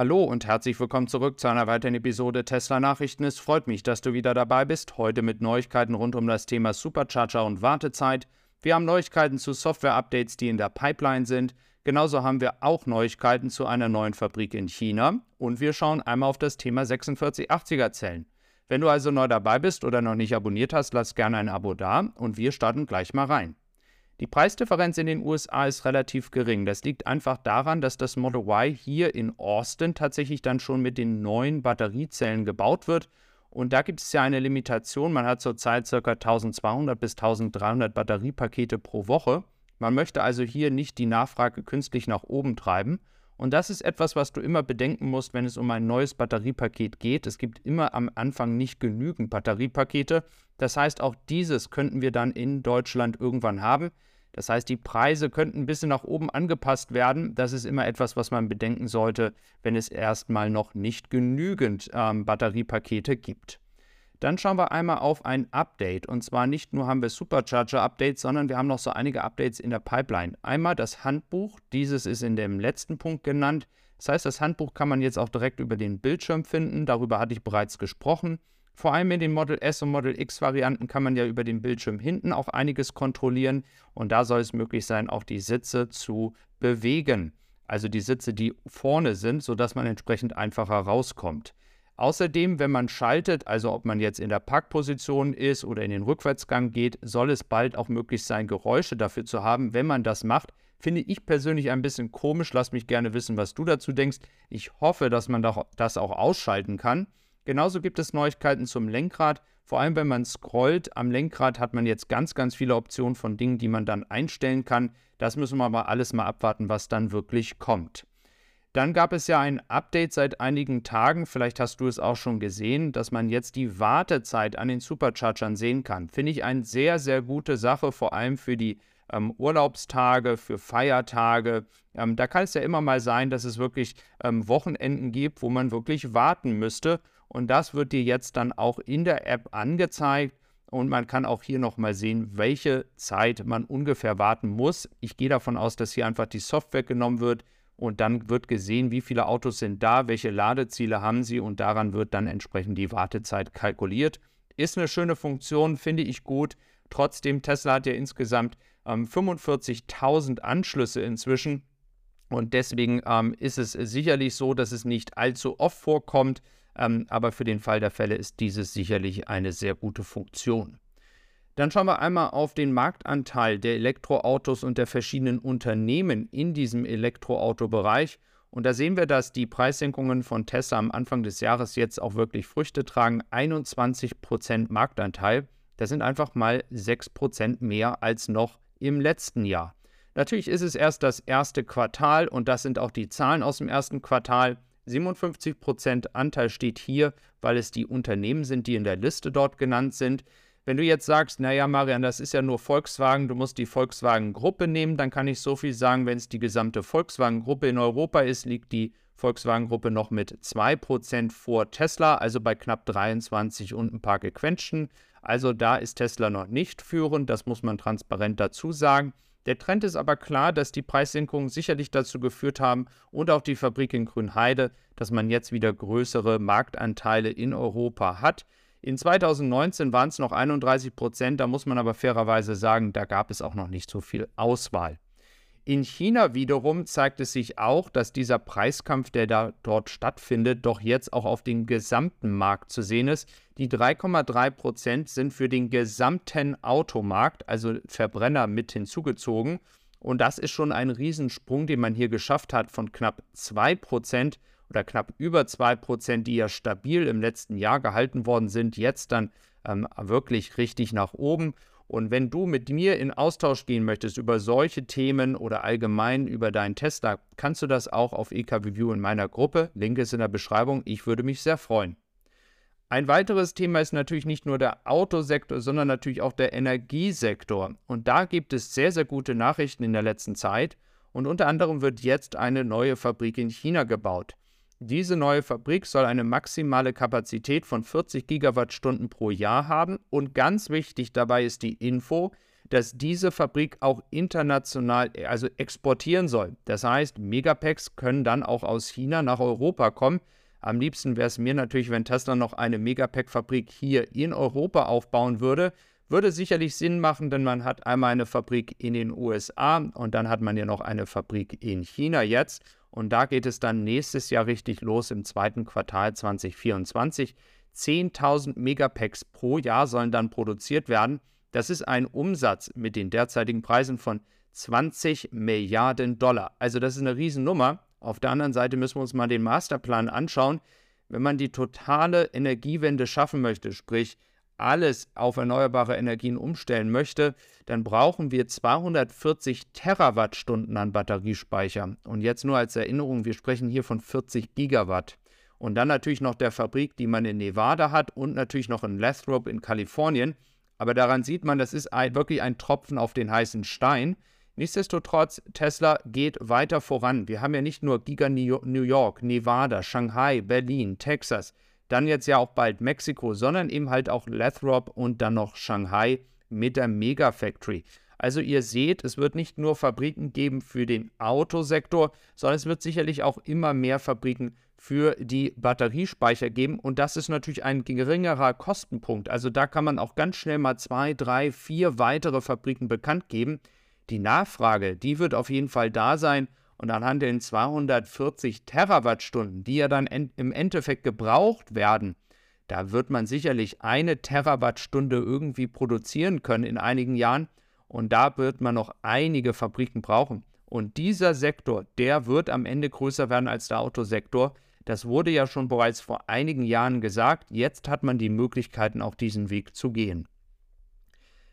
Hallo und herzlich willkommen zurück zu einer weiteren Episode Tesla Nachrichten. Es freut mich, dass du wieder dabei bist. Heute mit Neuigkeiten rund um das Thema Supercharger und Wartezeit. Wir haben Neuigkeiten zu Software-Updates, die in der Pipeline sind. Genauso haben wir auch Neuigkeiten zu einer neuen Fabrik in China. Und wir schauen einmal auf das Thema 4680er Zellen. Wenn du also neu dabei bist oder noch nicht abonniert hast, lass gerne ein Abo da und wir starten gleich mal rein. Die Preisdifferenz in den USA ist relativ gering. Das liegt einfach daran, dass das Model Y hier in Austin tatsächlich dann schon mit den neuen Batteriezellen gebaut wird. Und da gibt es ja eine Limitation. Man hat zurzeit ca. 1200 bis 1300 Batteriepakete pro Woche. Man möchte also hier nicht die Nachfrage künstlich nach oben treiben. Und das ist etwas, was du immer bedenken musst, wenn es um ein neues Batteriepaket geht. Es gibt immer am Anfang nicht genügend Batteriepakete. Das heißt, auch dieses könnten wir dann in Deutschland irgendwann haben. Das heißt, die Preise könnten ein bisschen nach oben angepasst werden. Das ist immer etwas, was man bedenken sollte, wenn es erstmal noch nicht genügend ähm, Batteriepakete gibt. Dann schauen wir einmal auf ein Update. Und zwar nicht nur haben wir Supercharger-Updates, sondern wir haben noch so einige Updates in der Pipeline. Einmal das Handbuch. Dieses ist in dem letzten Punkt genannt. Das heißt, das Handbuch kann man jetzt auch direkt über den Bildschirm finden. Darüber hatte ich bereits gesprochen. Vor allem in den Model S und Model X Varianten kann man ja über den Bildschirm hinten auch einiges kontrollieren und da soll es möglich sein, auch die Sitze zu bewegen. Also die Sitze, die vorne sind, sodass man entsprechend einfacher rauskommt. Außerdem, wenn man schaltet, also ob man jetzt in der Parkposition ist oder in den Rückwärtsgang geht, soll es bald auch möglich sein, Geräusche dafür zu haben. Wenn man das macht, finde ich persönlich ein bisschen komisch. Lass mich gerne wissen, was du dazu denkst. Ich hoffe, dass man das auch ausschalten kann. Genauso gibt es Neuigkeiten zum Lenkrad. Vor allem, wenn man scrollt am Lenkrad, hat man jetzt ganz, ganz viele Optionen von Dingen, die man dann einstellen kann. Das müssen wir aber alles mal abwarten, was dann wirklich kommt. Dann gab es ja ein Update seit einigen Tagen, vielleicht hast du es auch schon gesehen, dass man jetzt die Wartezeit an den Superchargern sehen kann. Finde ich eine sehr, sehr gute Sache, vor allem für die ähm, Urlaubstage, für Feiertage. Ähm, da kann es ja immer mal sein, dass es wirklich ähm, Wochenenden gibt, wo man wirklich warten müsste. Und das wird dir jetzt dann auch in der App angezeigt. Und man kann auch hier nochmal sehen, welche Zeit man ungefähr warten muss. Ich gehe davon aus, dass hier einfach die Software genommen wird und dann wird gesehen, wie viele Autos sind da, welche Ladeziele haben sie und daran wird dann entsprechend die Wartezeit kalkuliert. Ist eine schöne Funktion, finde ich gut. Trotzdem, Tesla hat ja insgesamt ähm, 45.000 Anschlüsse inzwischen und deswegen ähm, ist es sicherlich so, dass es nicht allzu oft vorkommt, ähm, aber für den Fall der Fälle ist dieses sicherlich eine sehr gute Funktion. Dann schauen wir einmal auf den Marktanteil der Elektroautos und der verschiedenen Unternehmen in diesem Elektroautobereich. Und da sehen wir, dass die Preissenkungen von Tesla am Anfang des Jahres jetzt auch wirklich Früchte tragen. 21% Marktanteil. Das sind einfach mal 6% mehr als noch im letzten Jahr. Natürlich ist es erst das erste Quartal und das sind auch die Zahlen aus dem ersten Quartal. 57% Anteil steht hier, weil es die Unternehmen sind, die in der Liste dort genannt sind. Wenn du jetzt sagst, naja, Marian, das ist ja nur Volkswagen, du musst die Volkswagen-Gruppe nehmen, dann kann ich so viel sagen, wenn es die gesamte Volkswagen-Gruppe in Europa ist, liegt die Volkswagen-Gruppe noch mit 2% vor Tesla, also bei knapp 23 und ein paar gequetschten. Also da ist Tesla noch nicht führend, das muss man transparent dazu sagen. Der Trend ist aber klar, dass die Preissenkungen sicherlich dazu geführt haben und auch die Fabrik in Grünheide, dass man jetzt wieder größere Marktanteile in Europa hat. In 2019 waren es noch 31 Prozent, da muss man aber fairerweise sagen, da gab es auch noch nicht so viel Auswahl. In China wiederum zeigt es sich auch, dass dieser Preiskampf, der da dort stattfindet, doch jetzt auch auf den gesamten Markt zu sehen ist. Die 3,3 Prozent sind für den gesamten Automarkt, also Verbrenner mit hinzugezogen. Und das ist schon ein Riesensprung, den man hier geschafft hat von knapp 2 Prozent oder knapp über 2 Prozent, die ja stabil im letzten Jahr gehalten worden sind, jetzt dann ähm, wirklich richtig nach oben. Und wenn du mit mir in Austausch gehen möchtest über solche Themen oder allgemein über deinen Tesla, kannst du das auch auf EKView in meiner Gruppe. Link ist in der Beschreibung. Ich würde mich sehr freuen. Ein weiteres Thema ist natürlich nicht nur der Autosektor, sondern natürlich auch der Energiesektor. Und da gibt es sehr, sehr gute Nachrichten in der letzten Zeit. Und unter anderem wird jetzt eine neue Fabrik in China gebaut. Diese neue Fabrik soll eine maximale Kapazität von 40 Gigawattstunden pro Jahr haben und ganz wichtig dabei ist die Info, dass diese Fabrik auch international, also exportieren soll. Das heißt, Megapacks können dann auch aus China nach Europa kommen. Am liebsten wäre es mir natürlich, wenn Tesla noch eine Megapack-Fabrik hier in Europa aufbauen würde. Würde sicherlich Sinn machen, denn man hat einmal eine Fabrik in den USA und dann hat man ja noch eine Fabrik in China jetzt. Und da geht es dann nächstes Jahr richtig los im zweiten Quartal 2024. 10.000 Megapacks pro Jahr sollen dann produziert werden. Das ist ein Umsatz mit den derzeitigen Preisen von 20 Milliarden Dollar. Also das ist eine Riesennummer. Auf der anderen Seite müssen wir uns mal den Masterplan anschauen. Wenn man die totale Energiewende schaffen möchte, sprich alles auf erneuerbare Energien umstellen möchte, dann brauchen wir 240 Terawattstunden an Batteriespeicher. Und jetzt nur als Erinnerung, wir sprechen hier von 40 Gigawatt. Und dann natürlich noch der Fabrik, die man in Nevada hat und natürlich noch in Lathrop in Kalifornien. Aber daran sieht man, das ist ein, wirklich ein Tropfen auf den heißen Stein. Nichtsdestotrotz, Tesla geht weiter voran. Wir haben ja nicht nur Giga New York, Nevada, Shanghai, Berlin, Texas dann jetzt ja auch bald Mexiko, sondern eben halt auch Lathrop und dann noch Shanghai mit der Mega Factory. Also ihr seht, es wird nicht nur Fabriken geben für den Autosektor, sondern es wird sicherlich auch immer mehr Fabriken für die Batteriespeicher geben. Und das ist natürlich ein geringerer Kostenpunkt. Also da kann man auch ganz schnell mal zwei, drei, vier weitere Fabriken bekannt geben. Die Nachfrage, die wird auf jeden Fall da sein. Und anhand den 240 Terawattstunden, die ja dann im Endeffekt gebraucht werden, da wird man sicherlich eine Terawattstunde irgendwie produzieren können in einigen Jahren. Und da wird man noch einige Fabriken brauchen. Und dieser Sektor, der wird am Ende größer werden als der Autosektor. Das wurde ja schon bereits vor einigen Jahren gesagt. Jetzt hat man die Möglichkeiten, auch diesen Weg zu gehen.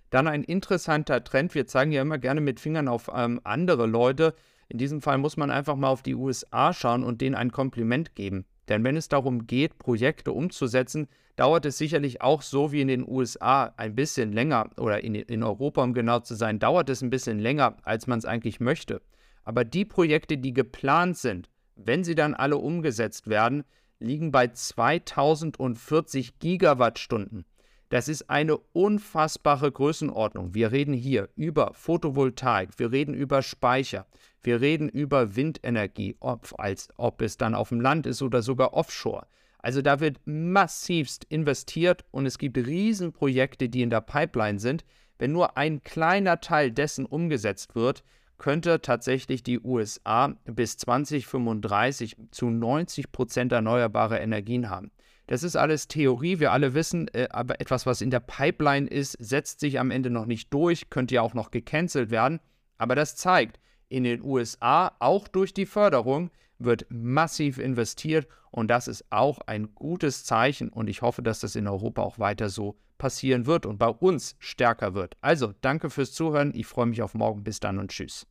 Dann ein interessanter Trend. Wir zeigen ja immer gerne mit Fingern auf ähm, andere Leute. In diesem Fall muss man einfach mal auf die USA schauen und denen ein Kompliment geben. Denn wenn es darum geht, Projekte umzusetzen, dauert es sicherlich auch so wie in den USA ein bisschen länger oder in, in Europa, um genau zu sein, dauert es ein bisschen länger, als man es eigentlich möchte. Aber die Projekte, die geplant sind, wenn sie dann alle umgesetzt werden, liegen bei 2040 Gigawattstunden. Das ist eine unfassbare Größenordnung. Wir reden hier über Photovoltaik, wir reden über Speicher, wir reden über Windenergie, ob, als ob es dann auf dem Land ist oder sogar offshore. Also da wird massivst investiert und es gibt Riesenprojekte, die in der Pipeline sind. Wenn nur ein kleiner Teil dessen umgesetzt wird, könnte tatsächlich die USA bis 2035 zu 90 Prozent erneuerbare Energien haben. Das ist alles Theorie, wir alle wissen, äh, aber etwas, was in der Pipeline ist, setzt sich am Ende noch nicht durch, könnte ja auch noch gecancelt werden. Aber das zeigt, in den USA, auch durch die Förderung, wird massiv investiert und das ist auch ein gutes Zeichen und ich hoffe, dass das in Europa auch weiter so passieren wird und bei uns stärker wird. Also, danke fürs Zuhören, ich freue mich auf morgen, bis dann und tschüss.